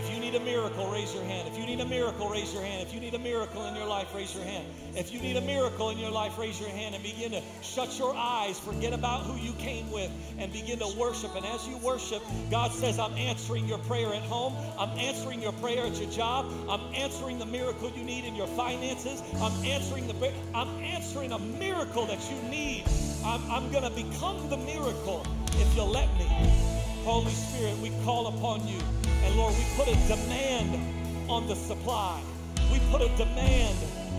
If you need a miracle, raise your hand. If you need a miracle, raise your hand. If you need a miracle in your life, raise your hand. If you need a miracle in your life, raise your hand and begin to shut your eyes, forget about who you came with, and begin to worship. And as you worship, God says, I'm answering your prayer at home. I'm answering your prayer at your job. I'm answering the miracle you need in your finances. I'm answering the I'm answering a miracle that you need. I'm, I'm going to become the miracle if you'll let me. Holy Spirit, we call upon you. And Lord, we put a demand on the supply. We put a demand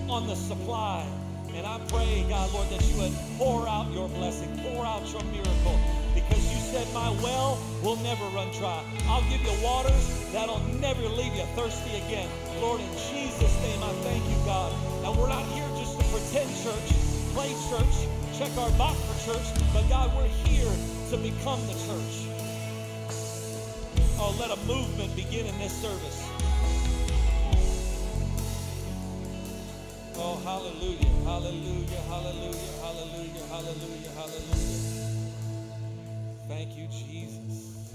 on the supply. And I pray, God, Lord, that you would pour out your blessing, pour out your miracle, because you said, My well will never run dry. I'll give you waters that'll never leave you thirsty again. Lord, in Jesus' name, I thank you, God. And we're not here just to pretend church, play church, check our box for church, but God, we're here to become the church. Let a movement begin in this service. Oh, hallelujah, hallelujah, hallelujah, hallelujah, hallelujah, hallelujah. Thank you, Jesus.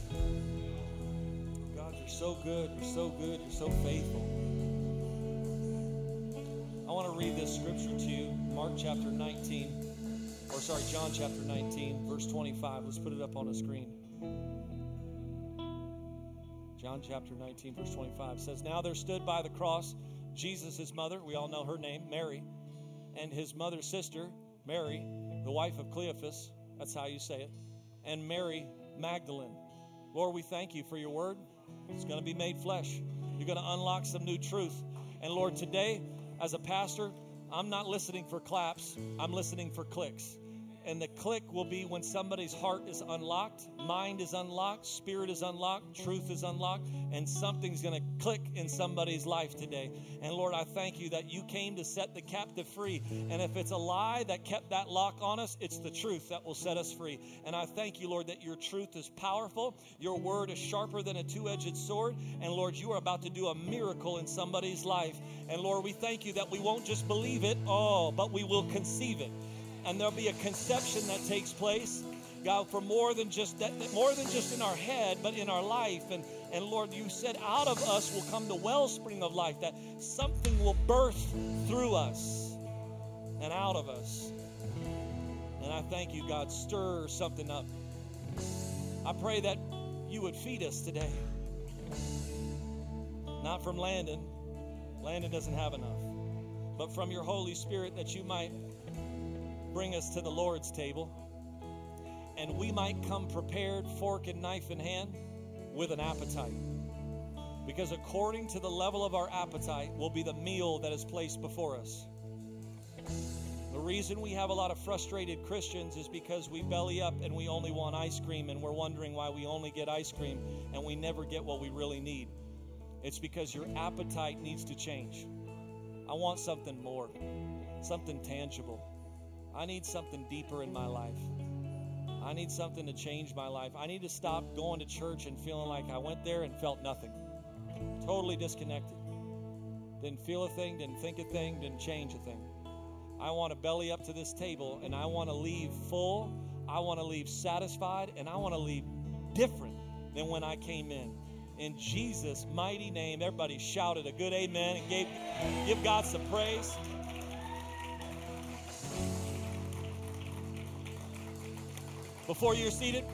God, you're so good, you're so good, you're so faithful. I want to read this scripture to you, Mark chapter 19, or sorry, John chapter 19, verse 25. Let's put it up on the screen. John chapter 19, verse 25 says, Now there stood by the cross Jesus' his mother, we all know her name, Mary, and his mother's sister, Mary, the wife of Cleophas, that's how you say it, and Mary Magdalene. Lord, we thank you for your word. It's going to be made flesh. You're going to unlock some new truth. And Lord, today, as a pastor, I'm not listening for claps, I'm listening for clicks. And the click will be when somebody's heart is unlocked, mind is unlocked, spirit is unlocked, truth is unlocked, and something's going to click in somebody's life today. And Lord, I thank you that you came to set the captive free. And if it's a lie that kept that lock on us, it's the truth that will set us free. And I thank you, Lord, that your truth is powerful, your word is sharper than a two edged sword. And Lord, you are about to do a miracle in somebody's life. And Lord, we thank you that we won't just believe it, oh, but we will conceive it and there'll be a conception that takes place god for more than just that more than just in our head but in our life. And and lord you said out of us will come the wellspring of life that something will birth through us and out of us. And i thank you god stir something up. I pray that you would feed us today. Not from landon. Landon doesn't have enough. But from your holy spirit that you might bring us to the Lord's table and we might come prepared, fork and knife in hand, with an appetite. Because according to the level of our appetite will be the meal that is placed before us. The reason we have a lot of frustrated Christians is because we belly up and we only want ice cream and we're wondering why we only get ice cream and we never get what we really need. It's because your appetite needs to change. I want something more, something tangible. I need something deeper in my life. I need something to change my life. I need to stop going to church and feeling like I went there and felt nothing. Totally disconnected. Didn't feel a thing, didn't think a thing, didn't change a thing. I want to belly up to this table and I want to leave full. I want to leave satisfied and I want to leave different than when I came in. In Jesus' mighty name, everybody shouted a good amen and gave, give God some praise. Before you're seated,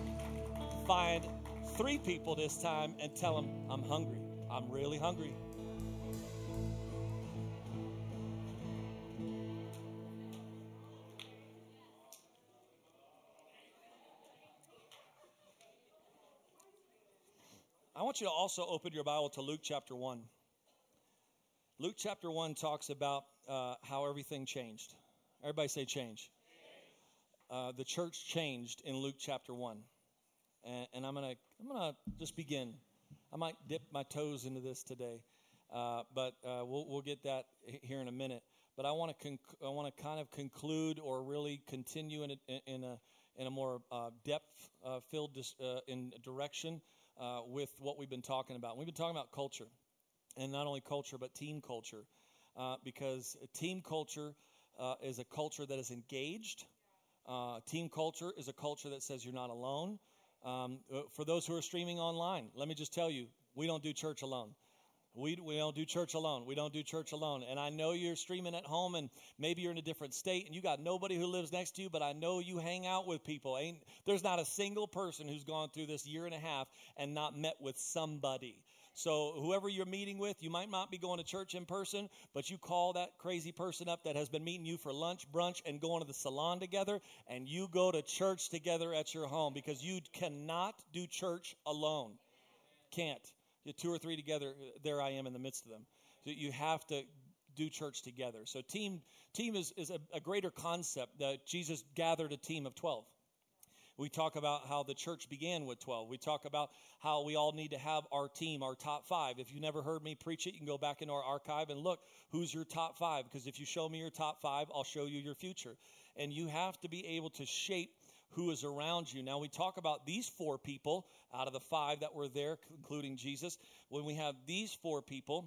find three people this time and tell them, I'm hungry. I'm really hungry. I want you to also open your Bible to Luke chapter 1. Luke chapter 1 talks about uh, how everything changed. Everybody say change uh, the church changed in Luke chapter 1. And, and I'm going to I'm gonna just begin. I might dip my toes into this today, uh, but uh, we'll, we'll get that here in a minute. But I want to conc- I want to kind of conclude or really continue in a, in a, in a more uh, depth uh, filled dis- uh, in direction with what we've been talking about. We've been talking about culture, and not only culture but team culture, because team culture is a culture that is engaged uh, team culture is a culture that says you're not alone. Um, uh, for those who are streaming online, let me just tell you, we don't do church alone. We, we don't do church alone. We don't do church alone. And I know you're streaming at home and maybe you're in a different state and you got nobody who lives next to you, but I know you hang out with people. Ain't, there's not a single person who's gone through this year and a half and not met with somebody. So, whoever you're meeting with, you might not be going to church in person, but you call that crazy person up that has been meeting you for lunch, brunch, and going to the salon together, and you go to church together at your home because you cannot do church alone. Can't. You're two or three together, uh, there I am in the midst of them. So you have to do church together. So team team is, is a, a greater concept that Jesus gathered a team of 12. We talk about how the church began with 12. We talk about how we all need to have our team, our top five. If you never heard me preach it, you can go back into our archive and look who's your top five. Because if you show me your top five, I'll show you your future. And you have to be able to shape who is around you. Now, we talk about these four people out of the five that were there, including Jesus. When we have these four people,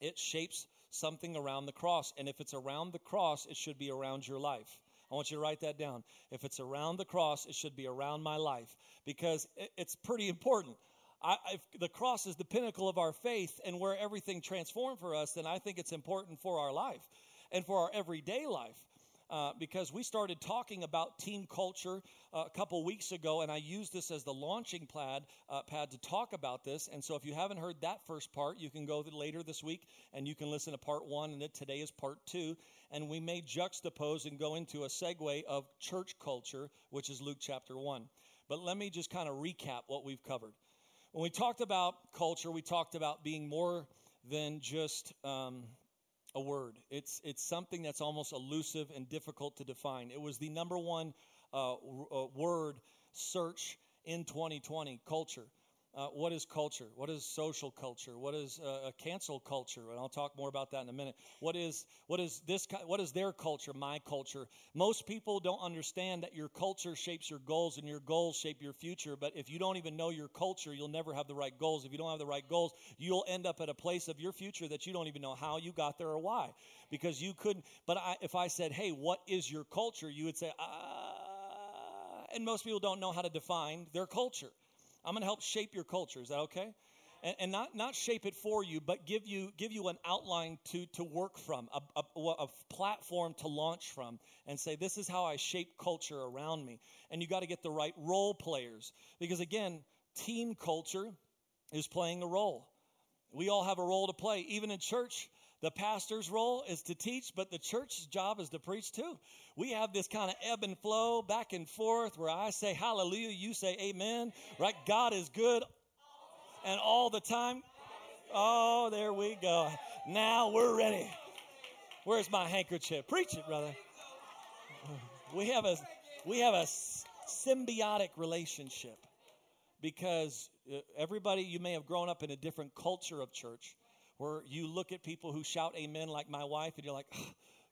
it shapes something around the cross. And if it's around the cross, it should be around your life. I want you to write that down. If it's around the cross, it should be around my life because it's pretty important. I, the cross is the pinnacle of our faith and where everything transformed for us, then I think it's important for our life and for our everyday life. Uh, because we started talking about team culture uh, a couple weeks ago, and I used this as the launching pad, uh, pad to talk about this. And so, if you haven't heard that first part, you can go later this week and you can listen to part one, and today is part two. And we may juxtapose and go into a segue of church culture, which is Luke chapter one. But let me just kind of recap what we've covered. When we talked about culture, we talked about being more than just um, a word. It's, it's something that's almost elusive and difficult to define. It was the number one uh, uh, word search in 2020 culture. Uh, what is culture? What is social culture? What is uh, a cancel culture? And I'll talk more about that in a minute. What is what is this? What is their culture? My culture. Most people don't understand that your culture shapes your goals, and your goals shape your future. But if you don't even know your culture, you'll never have the right goals. If you don't have the right goals, you'll end up at a place of your future that you don't even know how you got there or why, because you couldn't. But I, if I said, "Hey, what is your culture?" you would say, "Ah," and most people don't know how to define their culture. I'm going to help shape your culture. Is that okay? And, and, not, not shape it for you, but give you, give you an outline to, to work from, a, a, a platform to launch from, and say, this is how I shape culture around me. And you got to get the right role players. Because again, team culture is playing a role. We all have a role to play. Even in church, the pastor's role is to teach, but the church's job is to preach too. We have this kind of ebb and flow back and forth where I say hallelujah, you say amen, right? God is good and all the time. Oh, there we go. Now we're ready. Where's my handkerchief? Preach it, brother. We have a we have a symbiotic relationship because uh, everybody you may have grown up in a different culture of church where you look at people who shout amen like my wife and you're like,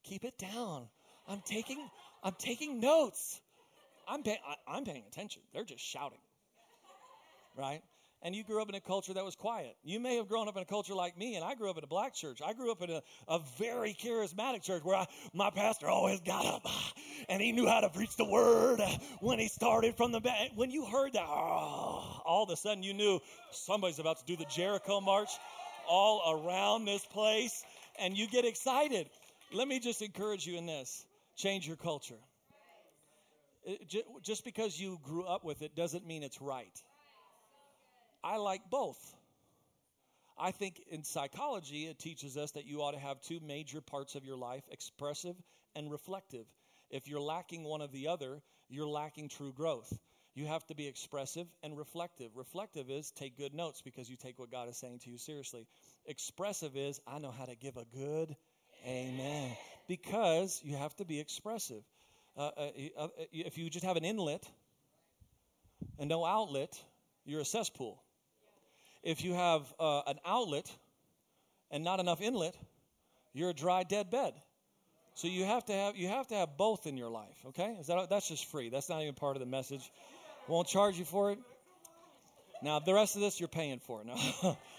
keep it down. I'm taking, I'm taking notes. I'm, pay, I, I'm paying attention. They're just shouting. Right? and you grew up in a culture that was quiet. You may have grown up in a culture like me, and I grew up in a black church. I grew up in a, a very charismatic church where I, my pastor always got up ah, and he knew how to preach the word ah, when he started from the back. When you heard that, oh, all of a sudden you knew somebody's about to do the Jericho march all around this place and you get excited. Let me just encourage you in this change your culture. Uh, just because you grew up with it doesn't mean it's right. I like both. I think in psychology, it teaches us that you ought to have two major parts of your life expressive and reflective. If you're lacking one of the other, you're lacking true growth. You have to be expressive and reflective. Reflective is take good notes because you take what God is saying to you seriously. Expressive is I know how to give a good amen because you have to be expressive. Uh, uh, uh, if you just have an inlet and no outlet, you're a cesspool. If you have uh, an outlet and not enough inlet, you're a dry, dead bed. So you have to have you have to have both in your life. Okay, is that that's just free? That's not even part of the message. Won't charge you for it. Now, the rest of this you're paying for. No.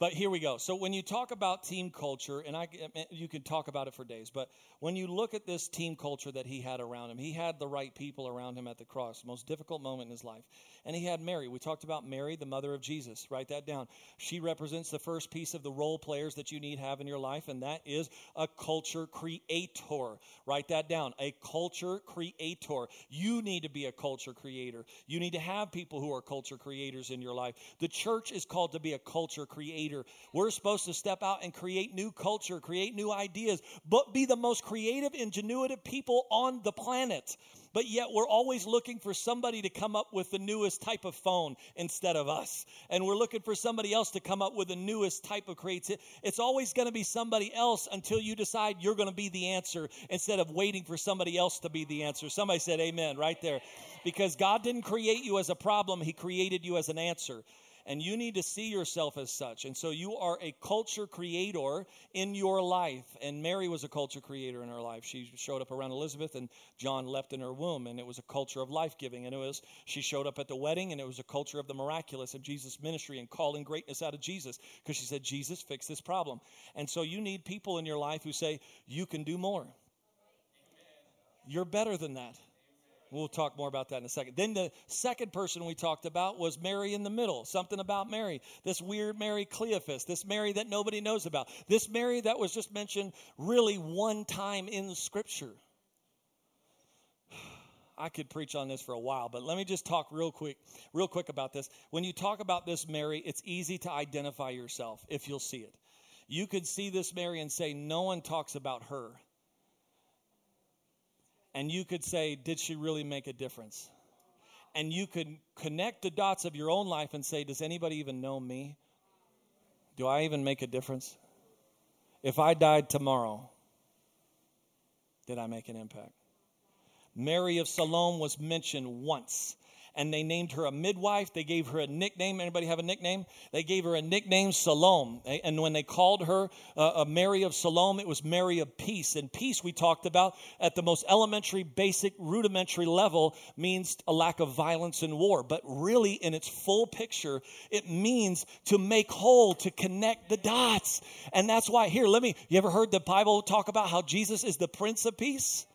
But here we go. So when you talk about team culture, and I, you can talk about it for days, but when you look at this team culture that he had around him, he had the right people around him at the cross, most difficult moment in his life. And he had Mary. We talked about Mary, the mother of Jesus. Write that down. She represents the first piece of the role players that you need have in your life, and that is a culture creator. Write that down. A culture creator. You need to be a culture creator. You need to have people who are culture creators in your life. The church is called to be a culture creator. We're supposed to step out and create new culture, create new ideas, but be the most creative, ingenuitive people on the planet. But yet we're always looking for somebody to come up with the newest type of phone instead of us. And we're looking for somebody else to come up with the newest type of creativity. It's always going to be somebody else until you decide you're going to be the answer instead of waiting for somebody else to be the answer. Somebody said amen right there. Because God didn't create you as a problem, He created you as an answer and you need to see yourself as such. And so you are a culture creator in your life. And Mary was a culture creator in her life. She showed up around Elizabeth, and John left in her womb, and it was a culture of life giving. And it was she showed up at the wedding, and it was a culture of the miraculous of Jesus' ministry and calling greatness out of Jesus because she said, Jesus, fix this problem. And so you need people in your life who say, You can do more. You're better than that. We'll talk more about that in a second. Then the second person we talked about was Mary in the middle. Something about Mary. This weird Mary Cleophas. This Mary that nobody knows about. This Mary that was just mentioned really one time in Scripture. I could preach on this for a while, but let me just talk real quick, real quick about this. When you talk about this Mary, it's easy to identify yourself if you'll see it. You could see this Mary and say, No one talks about her and you could say, Did she really make a difference? And you could connect the dots of your own life and say, Does anybody even know me? Do I even make a difference? If I died tomorrow, did I make an impact? Mary of Salome was mentioned once and they named her a midwife. They gave her a nickname. Anybody have a nickname? They gave her a nickname, Salome. And when they called her uh, Mary of Salome, it was Mary of peace. And peace, we talked about at the most elementary, basic, rudimentary level, means a lack of violence and war. But really, in its full picture, it means to make whole, to connect the dots. And that's why, here, let me, you ever heard the Bible talk about how Jesus is the Prince of Peace?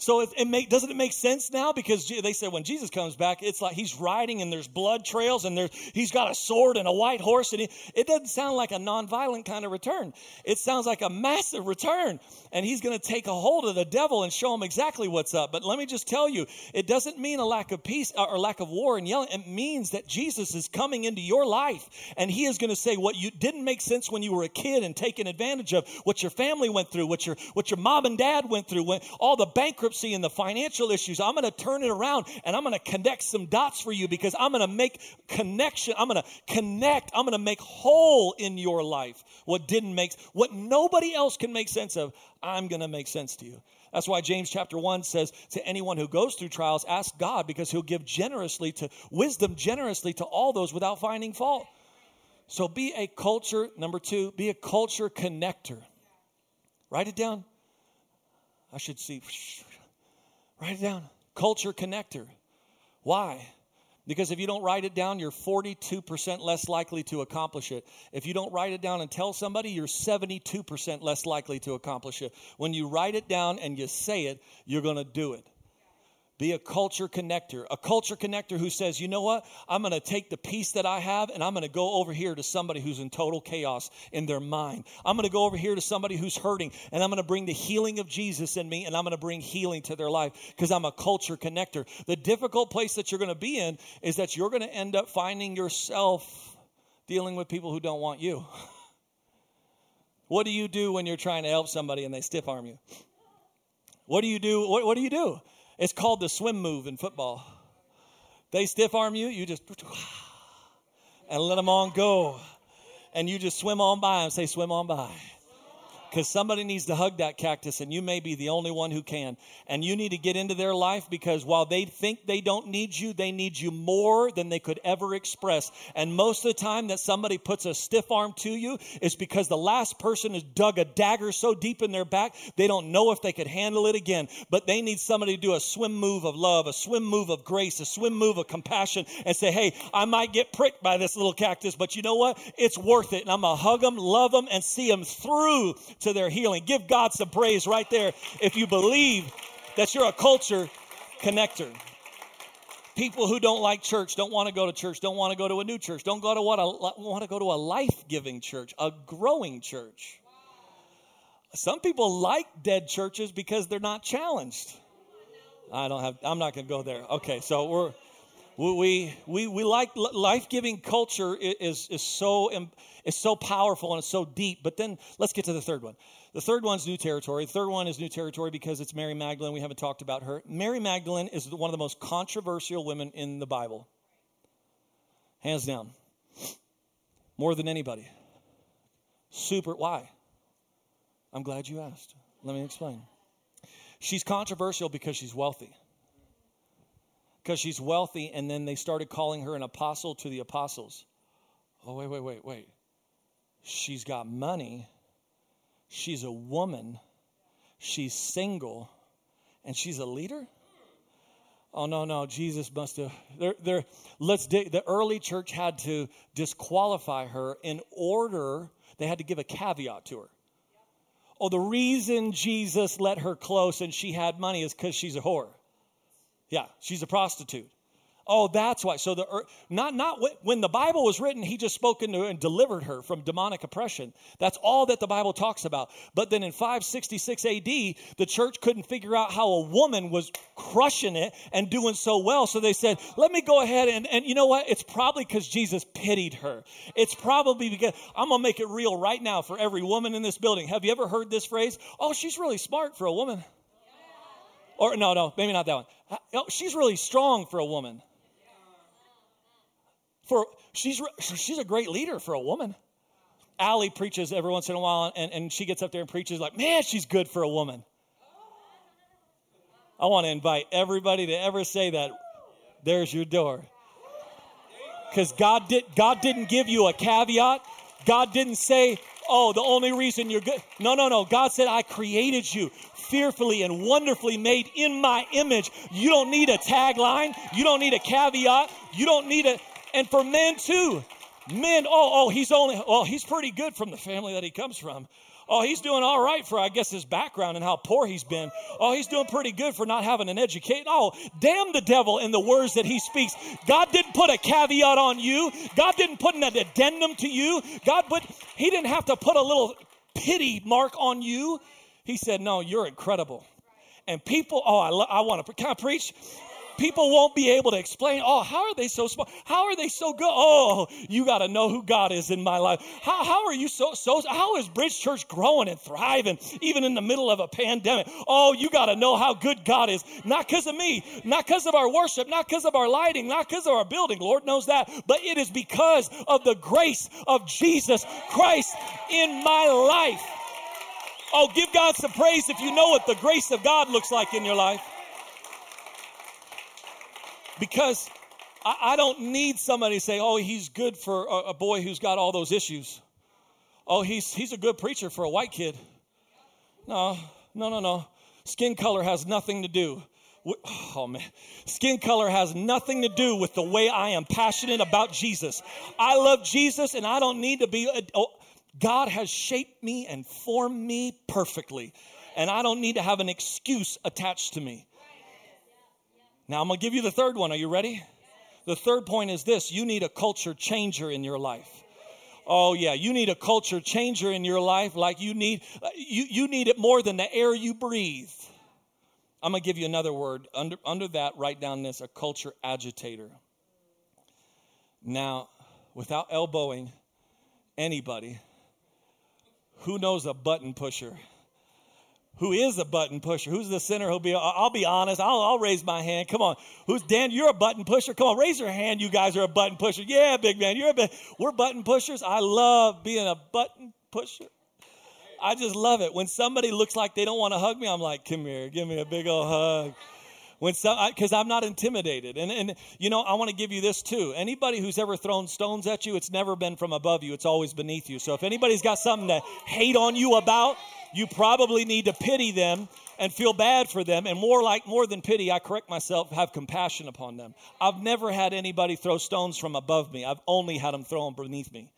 So it, it make, doesn't it make sense now? Because they said when Jesus comes back, it's like he's riding and there's blood trails and there's, he's got a sword and a white horse. And he, it doesn't sound like a nonviolent kind of return. It sounds like a massive return. And he's going to take a hold of the devil and show him exactly what's up. But let me just tell you, it doesn't mean a lack of peace uh, or lack of war and yelling. It means that Jesus is coming into your life and he is going to say what you didn't make sense when you were a kid and taken advantage of, what your family went through, what your, what your mom and dad went through, when, all the bankruptcy bankruptcy and the financial issues, I'm going to turn it around and I'm going to connect some dots for you because I'm going to make connection. I'm going to connect. I'm going to make whole in your life what didn't make, what nobody else can make sense of. I'm going to make sense to you. That's why James chapter 1 says to anyone who goes through trials, ask God because he'll give generously to wisdom, generously to all those without finding fault. So be a culture, number two, be a culture connector. Write it down. I should see. Write it down. Culture connector. Why? Because if you don't write it down, you're 42% less likely to accomplish it. If you don't write it down and tell somebody, you're 72% less likely to accomplish it. When you write it down and you say it, you're going to do it. Be a culture connector. A culture connector who says, you know what? I'm going to take the peace that I have and I'm going to go over here to somebody who's in total chaos in their mind. I'm going to go over here to somebody who's hurting and I'm going to bring the healing of Jesus in me and I'm going to bring healing to their life because I'm a culture connector. The difficult place that you're going to be in is that you're going to end up finding yourself dealing with people who don't want you. what do you do when you're trying to help somebody and they stiff arm you? What do you do? What, what do you do? It's called the swim move in football. They stiff arm you, you just and let them on go. And you just swim on by and say, swim on by. Because somebody needs to hug that cactus and you may be the only one who can. And you need to get into their life because while they think they don't need you they need you more than they could ever express. And most of the time that somebody puts a stiff arm to you is because the last person has dug a dagger so deep in their back they don't know if they could handle it again. But they need somebody to do a swim move of love a swim move of grace a swim move of compassion and say hey i might get pricked by this little cactus but you know what? It's worth it. And i'm gonna hug them love them and see them through to their healing. Give God some praise right there if you believe that you're a culture connector. People who don't like church, don't want to go to church, don't want to go to a new church, don't go to what a, want to go to a life-giving church, a growing church. Some people like dead churches because they're not challenged. I don't have I'm not going to go there. Okay, so we're we we we like life-giving culture is is so is so powerful and it's so deep. But then let's get to the third one. The third one's new territory. The third one is new territory because it's Mary Magdalene. We haven't talked about her. Mary Magdalene is one of the most controversial women in the Bible. Hands down. More than anybody. Super. Why? I'm glad you asked. Let me explain. She's controversial because she's wealthy. Because she's wealthy, and then they started calling her an apostle to the apostles. Oh, wait, wait, wait, wait. She's got money. She's a woman. She's single. And she's a leader? Oh, no, no. Jesus must have. Let's dig. The early church had to disqualify her in order, they had to give a caveat to her. Oh, the reason Jesus let her close and she had money is because she's a whore. Yeah, she's a prostitute. Oh, that's why. So the not not when the Bible was written, he just spoke into her and delivered her from demonic oppression. That's all that the Bible talks about. But then in 566 AD, the church couldn't figure out how a woman was crushing it and doing so well. So they said, "Let me go ahead and and you know what? It's probably because Jesus pitied her. It's probably because I'm gonna make it real right now for every woman in this building. Have you ever heard this phrase? Oh, she's really smart for a woman. Or no, no, maybe not that one. Oh, she's really strong for a woman for she's she's a great leader for a woman. Allie preaches every once in a while, and, and she gets up there and preaches like, man, she's good for a woman. I want to invite everybody to ever say that. There's your door. Because God did God didn't give you a caveat. God didn't say, oh, the only reason you're good. No, no, no. God said, I created you fearfully and wonderfully made in my image. You don't need a tagline. You don't need a caveat. You don't need a, and for men too. Men, oh, oh, he's only, oh, he's pretty good from the family that he comes from. Oh, he's doing all right for, I guess, his background and how poor he's been. Oh, he's doing pretty good for not having an education. Oh, damn the devil in the words that he speaks. God didn't put a caveat on you. God didn't put an addendum to you. God but he didn't have to put a little pity mark on you. He said, no, you're incredible. And people, oh, I, I want to, can I preach? people won't be able to explain, oh, how are they so smart? How are they so good? Oh, you got to know who God is in my life. How, how are you so, so, how is Bridge Church growing and thriving even in the middle of a pandemic? Oh, you got to know how good God is. Not because of me, not because of our worship, not because of our lighting, not because of our building. Lord knows that. But it is because of the grace of Jesus Christ in my life. Oh, give God some praise if you know what the grace of God looks like in your life because I, I don't need somebody to say, oh, he's good for a, a boy who's got all those issues. Oh, he's, he's a good preacher for a white kid. No, no, no, no. Skin color has nothing to do. Oh man, skin color has nothing to do with the way I am passionate about Jesus. I love Jesus and I don't need to be. Oh, God has shaped me and formed me perfectly, and I don't need to have an excuse attached to me. Now, I'm going to give you the third one. Are you ready? The third point is this you need a culture changer in your life. Oh, yeah, you need a culture changer in your life like you need, you, you need it more than the air you breathe. I'm going to give you another word. Under, under that, write down this a culture agitator. Now, without elbowing anybody, who knows a button pusher? who is a button pusher? Who's the sinner who'll be, I'll be honest, I'll, I'll, raise my hand. Come on. Who's Dan? You're a button pusher. Come on, raise your hand. You guys are a button pusher. Yeah, big man. You're a bit, we're button pushers. I love being a button pusher. I just love it. When somebody looks like they don't want to hug me, I'm like, come here, give me a big old hug. When because I'm not intimidated. And, and, you know, I want to give you this too. Anybody who's ever thrown stones at you, it's never been from above you, it's always beneath you. So if anybody's got something to hate on you about, you probably need to pity them and feel bad for them and more like more than pity i correct myself have compassion upon them i've never had anybody throw stones from above me i've only had them throw them beneath me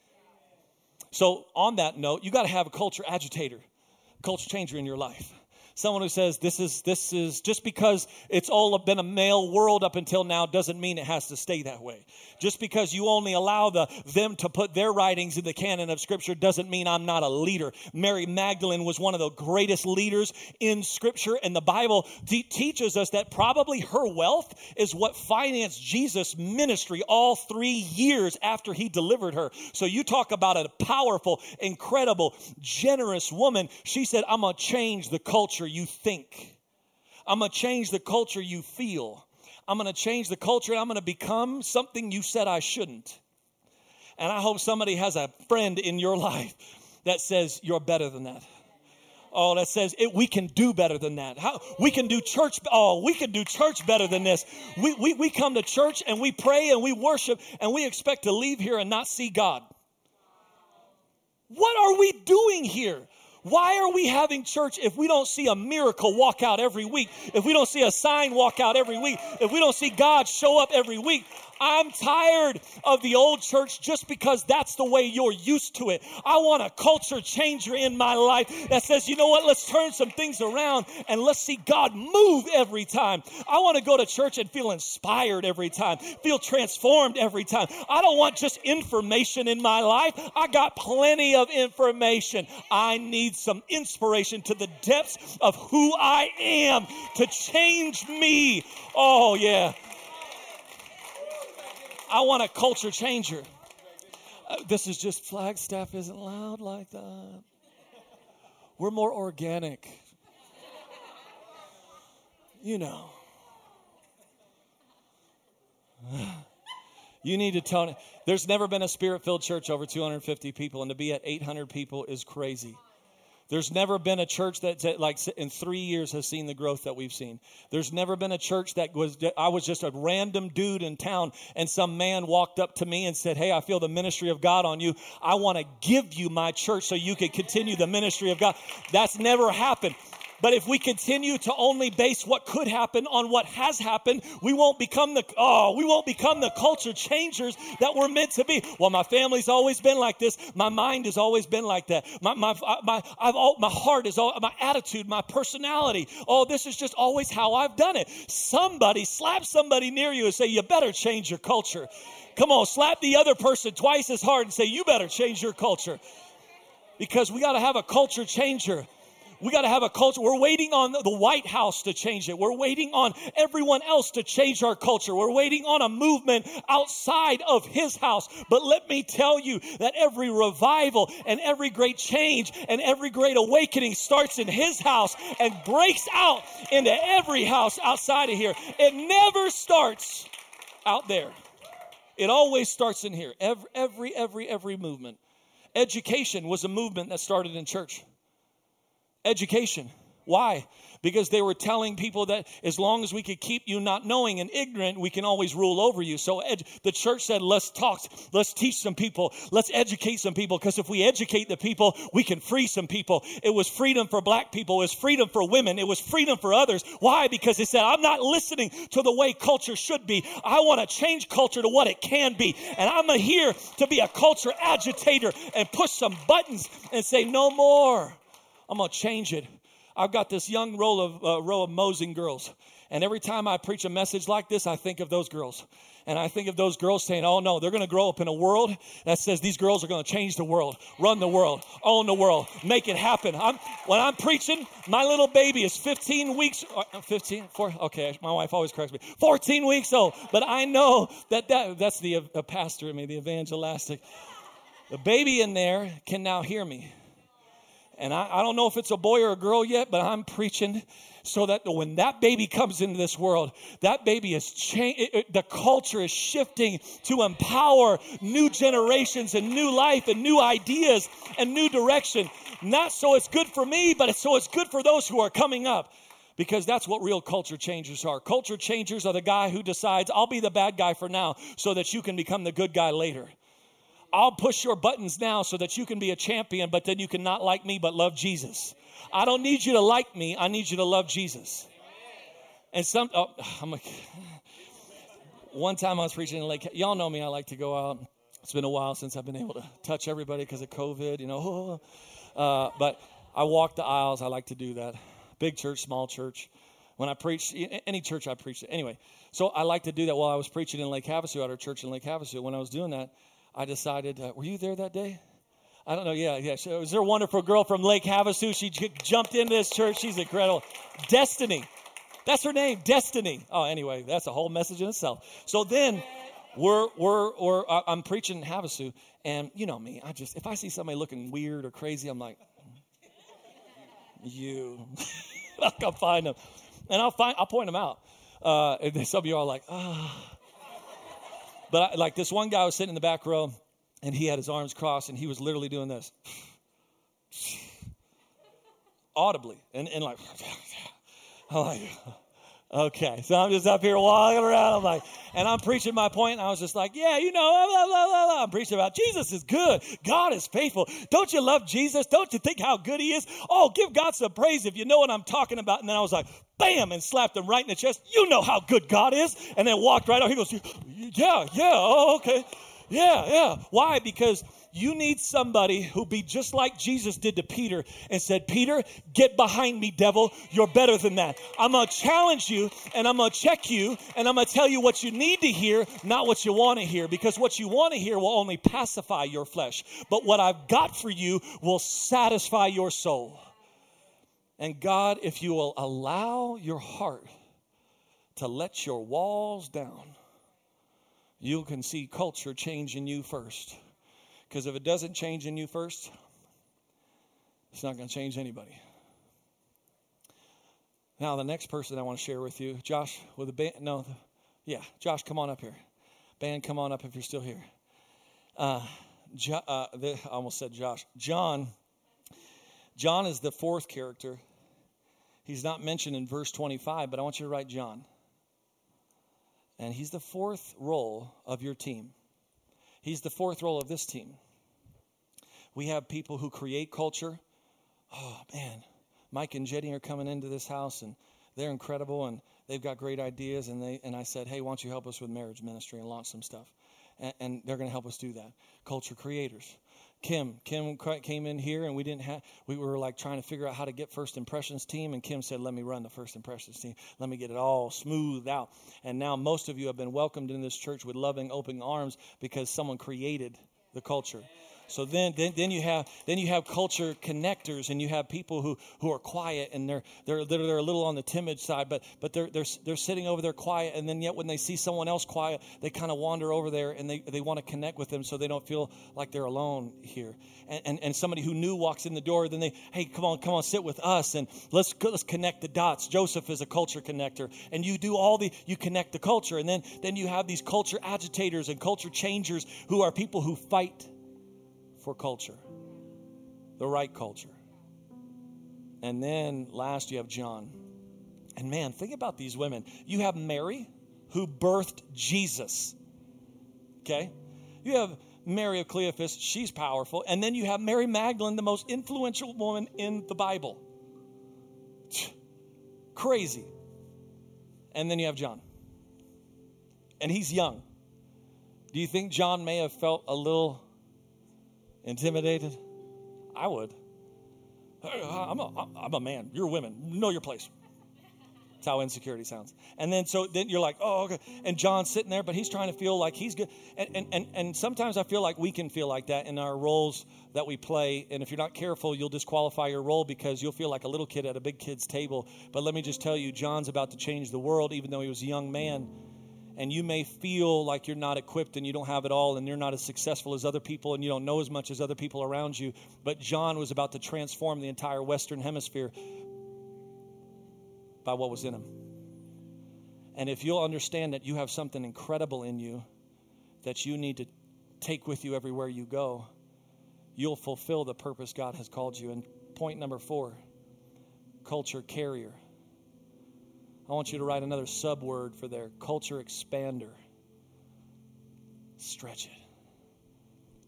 so, on that note, you got to have a culture agitator, culture changer in your life someone who says this is this is just because it's all been a male world up until now doesn't mean it has to stay that way. Just because you only allow the them to put their writings in the canon of scripture doesn't mean i'm not a leader. Mary magdalene was one of the greatest leaders in scripture and the bible teaches us that probably her wealth is what financed jesus ministry all three years after he delivered her. So you talk about a powerful incredible generous woman. She said i'm to change the culture you think. I'm going to change the culture you feel. I'm going to change the culture. I'm going to become something you said I shouldn't. And I hope somebody has a friend in your life that says you're better than that. Oh, that says it, we can do better than that. How we can do church? Oh, we can do church better than this. We, we we come to church and we pray and we worship and we expect to leave here and not see God. What are we doing here? Why are we having church if we don't see a miracle walk out every week? If we don't see a sign walk out every week? If we don't see God show up every week? I'm tired of the old church just because that's the way you're used to it. I want a culture changer in my life that says, you know what, let's turn some things around and let's see God move every time. I want to go to church and feel inspired every time, feel transformed every time. I don't want just information in my life. I got plenty of information. I need some inspiration to the depths of who I am to change me. Oh, yeah. I want a culture changer. Uh, this is just Flagstaff isn't loud like that. We're more organic. You know. You need to tone. it. There's never been a spirit filled church over 250 people, and to be at 800 people is crazy. There's never been a church that, like, in three years has seen the growth that we've seen. There's never been a church that was, I was just a random dude in town, and some man walked up to me and said, Hey, I feel the ministry of God on you. I want to give you my church so you can continue the ministry of God. That's never happened. But if we continue to only base what could happen on what has happened, we won't become the oh, we won't become the culture changers that we're meant to be. Well, my family's always been like this. My mind has always been like that. My my my I've all, my heart is all my attitude, my personality. Oh, this is just always how I've done it. Somebody slap somebody near you and say, "You better change your culture." Come on, slap the other person twice as hard and say, "You better change your culture." Because we got to have a culture changer. We got to have a culture. We're waiting on the White House to change it. We're waiting on everyone else to change our culture. We're waiting on a movement outside of His house. But let me tell you that every revival and every great change and every great awakening starts in His house and breaks out into every house outside of here. It never starts out there. It always starts in here. Every, every, every, every movement. Education was a movement that started in church education. Why? Because they were telling people that as long as we could keep you not knowing and ignorant, we can always rule over you. So ed- the church said, let's talk, let's teach some people, let's educate some people, because if we educate the people, we can free some people. It was freedom for black people, it was freedom for women, it was freedom for others. Why? Because they said, I'm not listening to the way culture should be. I want to change culture to what it can be. And I'm here to be a culture agitator and push some buttons and say, no more. I'm going to change it. I've got this young row of, uh, row of Mosing girls. And every time I preach a message like this, I think of those girls. And I think of those girls saying, oh no, they're going to grow up in a world that says these girls are going to change the world, run the world, own the world, make it happen. I'm, when I'm preaching, my little baby is 15 weeks, uh, 15, four, okay, my wife always corrects me, 14 weeks old. But I know that, that that's the uh, pastor in me, the evangelistic. The baby in there can now hear me And I, I don't know if it's a boy or a girl yet, but I'm preaching so that when that baby comes into this world, that baby is changing. The culture is shifting to empower new generations and new life and new ideas and new direction. Not so it's good for me, but it's so it's good for those who are coming up. Because that's what real culture changers are. Culture changers are the guy who decides, I'll be the bad guy for now so that you can become the good guy later. I'll push your buttons now so that you can be a champion, but then you can not like me but love Jesus. I don't need you to like me. I need you to love Jesus. And some, oh, I'm like, one time I was preaching in Lake, y'all know me, I like to go out. It's been a while since I've been able to touch everybody because of COVID, you know. Uh, but I walk the aisles. I like to do that. Big church, small church. When I preach, any church I preach. Anyway, so I like to do that while I was preaching in Lake Havasu at our church in Lake Havasu. When I was doing that, I decided, uh, were you there that day? I don't know. Yeah, yeah. So, was there a wonderful girl from Lake Havasu? She j- jumped into this church. She's incredible. Destiny. That's her name, Destiny. Oh, anyway, that's a whole message in itself. So then we're, we're, we're I'm preaching in Havasu, and you know me. I just, if I see somebody looking weird or crazy, I'm like, you. I'll find them. And I'll, find, I'll point them out. Uh, and some of you are like, ah. Oh. But I, like this one guy was sitting in the back row, and he had his arms crossed and he was literally doing this. Audibly. And, and like I'm like okay so i'm just up here walking around. I'm like and i'm preaching my point i was just like yeah you know blah, blah, blah. i'm preaching about jesus is good. God is faithful. Don't you love jesus? Don't you think how good he is? Oh give god some praise if you know what i'm talking about. And then i was like bam and slapped him right in the chest. You know how good god is. And then walked right out. He goes yeah yeah oh okay yeah, yeah. Why? Because you need somebody who be just like Jesus did to Peter and said, Peter, get behind me, devil. You're better than that. I'm going to challenge you and I'm going to check you and I'm going to tell you what you need to hear, not what you want to hear, because what you want to hear will only pacify your flesh. But what I've got for you will satisfy your soul. And God, if you will allow your heart to let your walls down, you can see culture change in you first. Because if it doesn't change in you first, it's not going to change anybody. Now, the next person I want to share with you, Josh, with the band. No, yeah, Josh, come on up here. Band, come on up if you're still here. Uh, jo, uh, the, I almost said Josh. John. John is the fourth character. He's not mentioned in verse 25, but I want you to write John and he's the fourth role of your team. He's the fourth role of this team. We have people who create culture. Oh, man. Mike and Jenny are coming into this house, and they're incredible, and they've got great ideas. And, they, and I said, hey, why don't you help us with marriage ministry and launch some stuff? And they're going to help us do that. Culture creators. Kim. Kim came in here and we didn't have, we were like trying to figure out how to get First Impressions team. And Kim said, let me run the First Impressions team. Let me get it all smoothed out. And now most of you have been welcomed in this church with loving, open arms because someone created the culture. So then, then, then you have then you have culture connectors, and you have people who, who are quiet and they're, they're they're they're a little on the timid side, but but they're they're they're sitting over there quiet, and then yet when they see someone else quiet, they kind of wander over there and they, they want to connect with them, so they don't feel like they're alone here. And, and and somebody who new walks in the door, then they hey come on come on sit with us and let's let's connect the dots. Joseph is a culture connector, and you do all the you connect the culture, and then then you have these culture agitators and culture changers who are people who fight for culture, the right culture. And then last, you have John. And man, think about these women. You have Mary, who birthed Jesus. Okay? You have Mary of Cleophas, she's powerful. And then you have Mary Magdalene, the most influential woman in the Bible. Crazy. And then you have John. And he's young. Do you think John may have felt a little Intimidated? I would. I'm a, I'm a man. You're women. Know your place. That's how insecurity sounds. And then so then you're like, oh, okay. And John's sitting there, but he's trying to feel like he's good. And, and, and, and sometimes I feel like we can feel like that in our roles that we play. And if you're not careful, you'll disqualify your role because you'll feel like a little kid at a big kid's table. But let me just tell you, John's about to change the world, even though he was a young man and you may feel like you're not equipped and you don't have it all and you're not as successful as other people and you don't know as much as other people around you. But John was about to transform the entire Western Hemisphere by what was in him. And if you'll understand that you have something incredible in you that you need to take with you everywhere you go, you'll fulfill the purpose God has called you. And point number four culture carrier. I want you to write another sub word for their culture expander. Stretch it,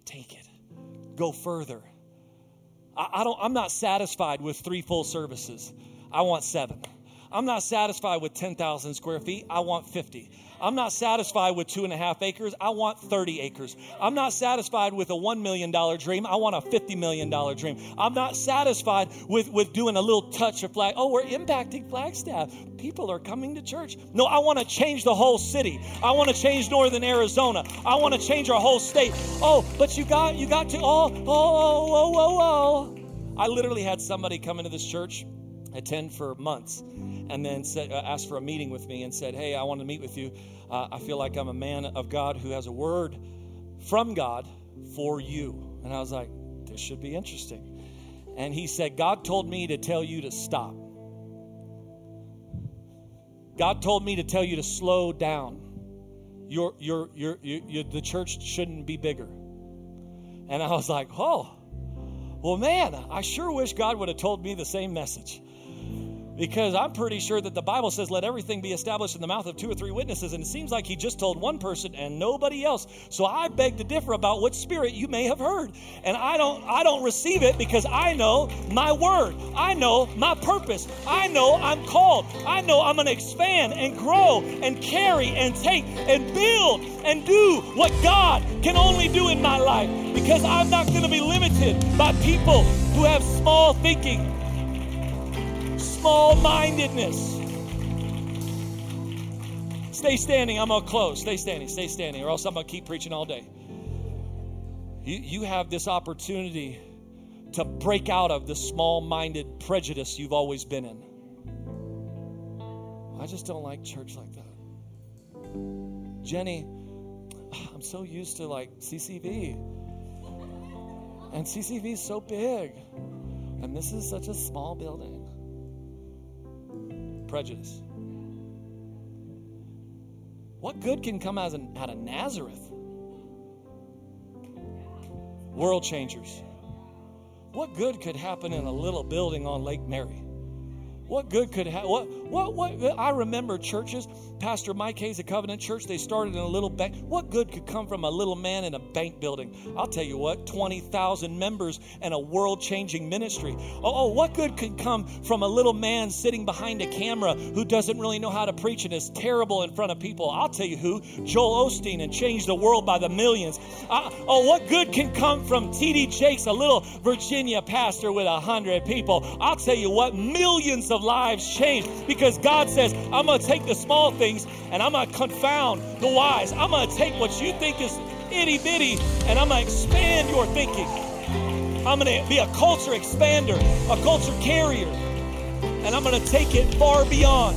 take it, go further. I, I don't, I'm not satisfied with three full services, I want seven. I'm not satisfied with 10,000 square feet. I want 50. I'm not satisfied with two and a half acres. I want 30 acres. I'm not satisfied with a $1 million dream. I want a $50 million dream. I'm not satisfied with, with doing a little touch of flag. Oh, we're impacting Flagstaff. People are coming to church. No, I want to change the whole city. I want to change northern Arizona. I want to change our whole state. Oh, but you got you got to oh, oh, oh, oh, oh, oh. I literally had somebody come into this church, attend for months and then said, uh, asked for a meeting with me and said, Hey, I want to meet with you. Uh, I feel like I'm a man of God who has a word from God for you. And I was like, This should be interesting. And he said, God told me to tell you to stop. God told me to tell you to slow down. The church shouldn't be bigger. And I was like, oh, well, man, I sure wish God would have told me the same message. Because I'm pretty sure that the Bible says, let everything be established in the mouth of two or three witnesses. And it seems like he just told one person and nobody else. So I beg to differ about what spirit you may have heard. And I don't, I don't receive it because I know my word. I know my purpose. I know I'm called. I know I'm going to expand and grow and carry and take and build and do what God can only do in my life. Because I'm not going to be limited by people who have small thinking small mindedness. Stay standing. I'm going to close. Stay standing. Stay standing, or else I'm going to keep preaching all day. You, you have this opportunity to break out of the small minded prejudice you've always been in. I just don't like church like that. Jenny, I'm so used to like CCV. And CCV is so big. And this is such a small building prejudice. What good can come out of Nazareth? World changers. What good could happen in a little building on Lake Mary? What good could have? What, what, what? I remember churches. Pastor Mike Hayes, a Covenant Church, they started in a little bank. What good could come from a little man in a bank building? I'll tell you what, 20,000 members and a world changing ministry. Oh, oh, what good could come from a little man sitting behind a camera who doesn't really know how to preach and is terrible in front of people? I'll tell you who, Joel Osteen, and changed the world by the millions. Uh, oh, what good can come from T.D. Jakes, a little Virginia pastor with a hundred people? I'll tell you what, millions of lives changed because God says, I'm going to take the small things and I'm going to confound the wise. I'm going to take what you think is itty bitty and I'm going to expand your thinking. I'm going to be a culture expander, a culture carrier, and I'm going to take it far beyond.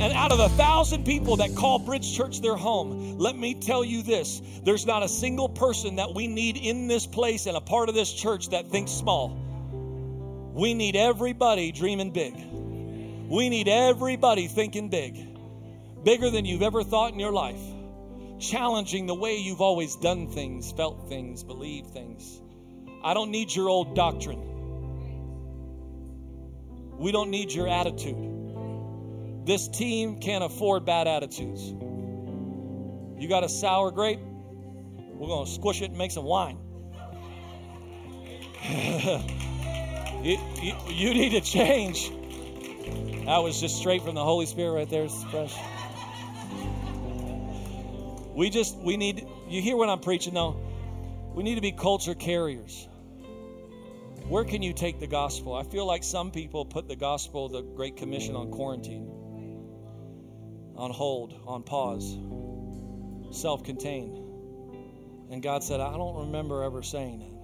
And out of a thousand people that call Bridge Church their home, let me tell you this there's not a single person that we need in this place and a part of this church that thinks small. We need everybody dreaming big. We need everybody thinking big, bigger than you've ever thought in your life, challenging the way you've always done things, felt things, believed things. I don't need your old doctrine. We don't need your attitude. This team can't afford bad attitudes. You got a sour grape? We're going to squish it and make some wine. You, you, need to change. That was just straight from the Holy Spirit right there. It's fresh. We just, we need, you hear what I'm preaching though? We need to be culture carriers. Where can you take the gospel? I feel like some people put the gospel, the Great Commission, on quarantine, on hold, on pause, self contained. And God said, I don't remember ever saying it.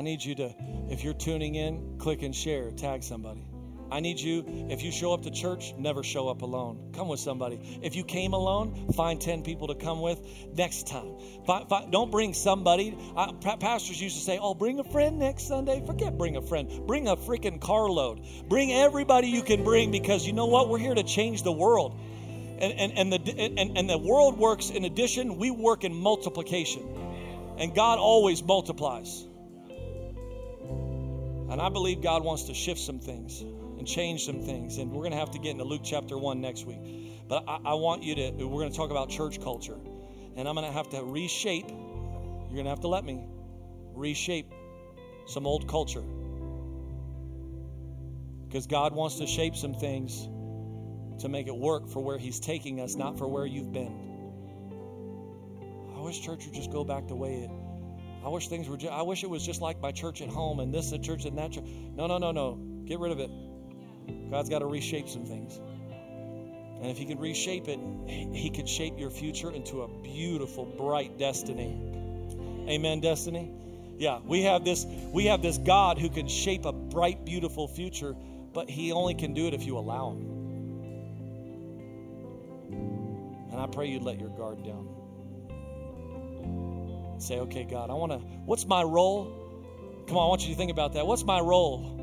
I need you to, if you're tuning in, click and share, tag somebody. I need you, if you show up to church, never show up alone. Come with somebody. If you came alone, find 10 people to come with next time. don't bring somebody. pastors used to say, oh, bring a friend next Sunday. Forget bring a friend. Bring a freaking carload. Bring everybody you can bring because you know what? We're here to change the world. And, and, and, the, and, and the world works in addition, we work in multiplication. And God always multiplies. And I believe God wants to shift some things and change some things. And we're going to have to get into Luke chapter 1 next week. But I, I want you to, we're going to talk about church culture. And I'm going to have to reshape, you're going to have to let me reshape some old culture. Because God wants to shape some things to make it work for where He's taking us, not for where you've been. I wish church would just go back the way it. I wish things were. Just, I wish it was just like my church at home and this a church and that church. No, no, no, no. Get rid of it. God's got to reshape some things. And if He can reshape it, He can shape your future into a beautiful, bright destiny. Amen, destiny. Yeah, we have this. We have this God who can shape a bright, beautiful future, but He only can do it if you allow Him. And I pray you'd let your guard down. Say, okay, God, I want to. What's my role? Come on, I want you to think about that. What's my role?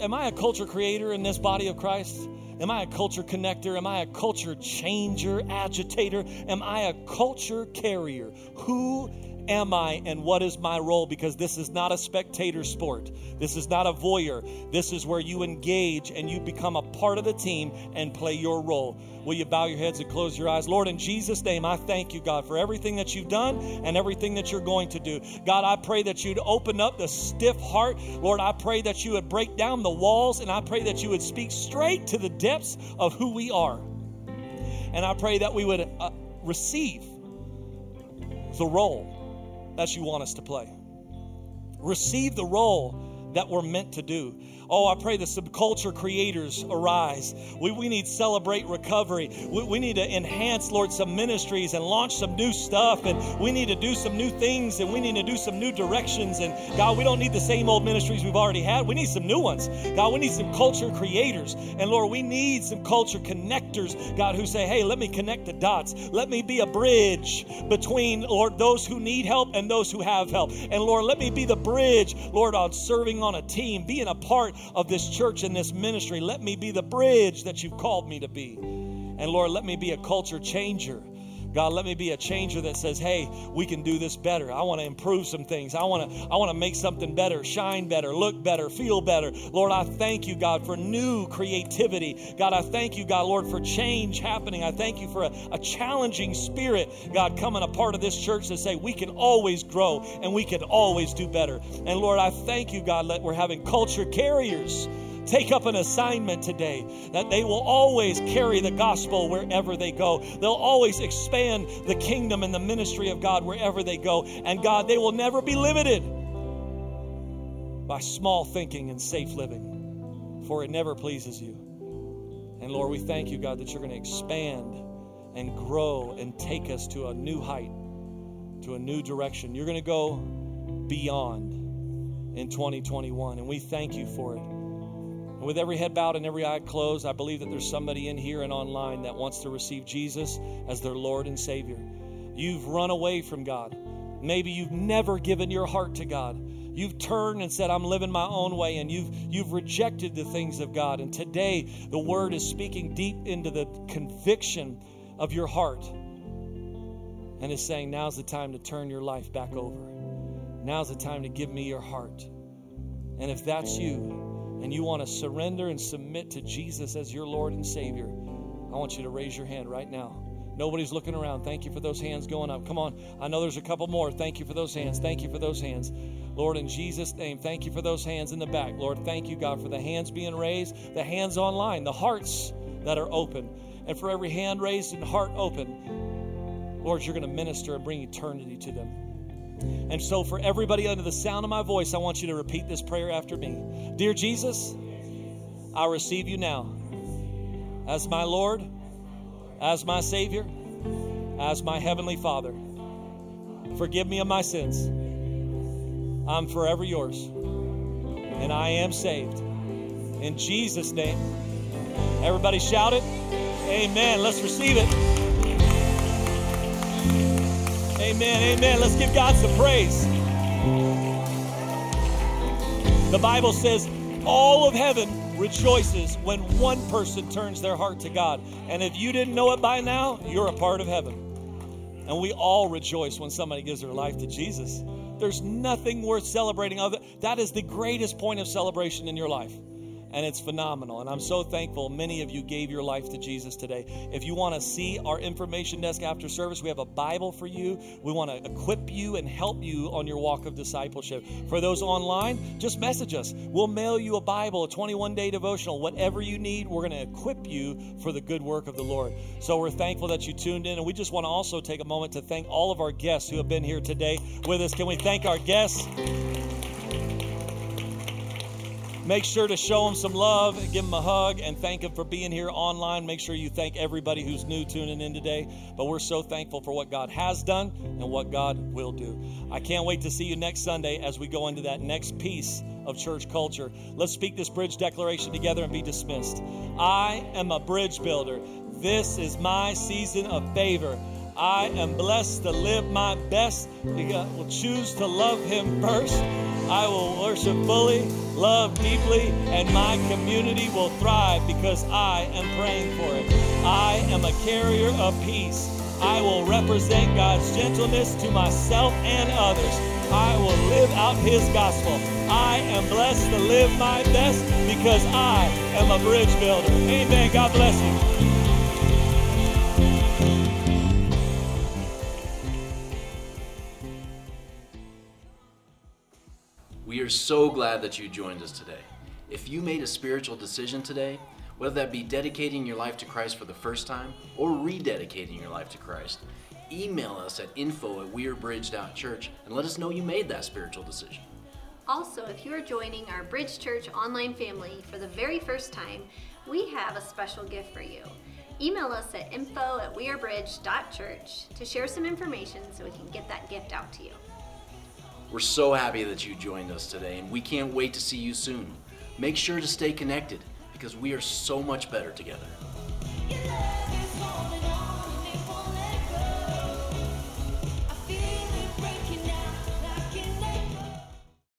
Am I a culture creator in this body of Christ? Am I a culture connector? Am I a culture changer, agitator? Am I a culture carrier? Who am I and what is my role? Because this is not a spectator sport. This is not a voyeur. This is where you engage and you become a part of the team and play your role. Will you bow your heads and close your eyes? Lord, in Jesus' name, I thank you, God, for everything that you've done and everything that you're going to do. God, I pray that you'd open up the stiff heart. Lord, I pray that you would break down the walls and I pray that you would speak straight to the depths of who we are. And I pray that we would uh, receive the role that you want us to play. Receive the role that we're meant to do. Oh, I pray the subculture creators arise. We, we need celebrate recovery. We, we need to enhance, Lord, some ministries and launch some new stuff. And we need to do some new things and we need to do some new directions. And God, we don't need the same old ministries we've already had. We need some new ones. God, we need some culture creators. And Lord, we need some culture connectors, God, who say, hey, let me connect the dots. Let me be a bridge between, Lord, those who need help and those who have help. And Lord, let me be the bridge, Lord, on serving on a team, being a part of this church and this ministry. Let me be the bridge that you've called me to be. And Lord, let me be a culture changer. God, let me be a changer that says, "Hey, we can do this better. I want to improve some things. I want to I want to make something better, shine better, look better, feel better." Lord, I thank you, God, for new creativity. God, I thank you, God, Lord, for change happening. I thank you for a, a challenging spirit, God, coming a part of this church to say we can always grow and we can always do better. And Lord, I thank you, God, that we're having culture carriers take up an assignment today that they will always carry the gospel wherever they go. They'll always expand the kingdom and the ministry of God wherever they go. And God, they will never be limited by small thinking and safe living, for it never pleases you. And Lord, we thank you, God, that you're going to expand and grow and take us to a new height, to a new direction. You're going to go beyond in 2021, and we thank you for it. And with every head bowed and every eye closed, I believe that there's somebody in here and online that wants to receive Jesus as their Lord and Savior. You've run away from God. Maybe you've never given your heart to God. You've turned and said, I'm living my own way, and you've, you've rejected the things of God. And today, the Word is speaking deep into the conviction of your heart and is saying, Now's the time to turn your life back over. Now's the time to give me your heart. And if that's you, and you want to surrender and submit to Jesus as your Lord and Savior, I want you to raise your hand right now. Nobody's looking around. Thank you for those hands going up. Come on. I know there's a couple more. Thank you for those hands. Thank you for those hands. Lord, in Jesus' name, thank you for those hands in the back. Lord, thank you, God, for the hands being raised, the hands online, the hearts that are open. And for every hand raised and heart open, Lord, you're going to minister and bring eternity to them. And so, for everybody under the sound of my voice, I want you to repeat this prayer after me. Dear Jesus, I receive you now as my Lord, as my Savior, as my Heavenly Father. Forgive me of my sins. I'm forever yours, and I am saved. In Jesus' name. Everybody shout it. Amen. Let's receive it. Amen. Amen. Let's give God some praise. The Bible says all of heaven rejoices when one person turns their heart to God. And if you didn't know it by now, you're a part of heaven. And we all rejoice when somebody gives their life to Jesus. There's nothing worth celebrating other that is the greatest point of celebration in your life and it's phenomenal. And I'm so thankful many of you gave your life to Jesus today. If you want to see our information desk after service, we have a Bible for you. We want to equip you and help you on your walk of discipleship. For those online, just message us. We'll mail you a Bible, a 21 day devotional, whatever you need. We're going to equip you for the good work of the Lord. So we're thankful that you tuned in. And we just want to also take a moment to thank all of our guests who have been here today with us. Can we thank our guests? Make sure to show them some love, give them a hug, and thank them for being here online. Make sure you thank everybody who's new tuning in today. But we're so thankful for what God has done and what God will do. I can't wait to see you next Sunday as we go into that next piece of church culture. Let's speak this bridge declaration together and be dismissed. I am a bridge builder. This is my season of favor. I am blessed to live my best. I will choose to love Him first. I will worship fully, love deeply, and my community will thrive because I am praying for it. I am a carrier of peace. I will represent God's gentleness to myself and others. I will live out His gospel. I am blessed to live my best because I am a bridge builder. Amen. God bless you. Are so glad that you joined us today. If you made a spiritual decision today, whether that be dedicating your life to Christ for the first time or rededicating your life to Christ, email us at info at wearebridge.church and let us know you made that spiritual decision. Also, if you are joining our Bridge Church online family for the very first time, we have a special gift for you. Email us at info at wearebridge.church to share some information so we can get that gift out to you. We're so happy that you joined us today, and we can't wait to see you soon. Make sure to stay connected because we are so much better together.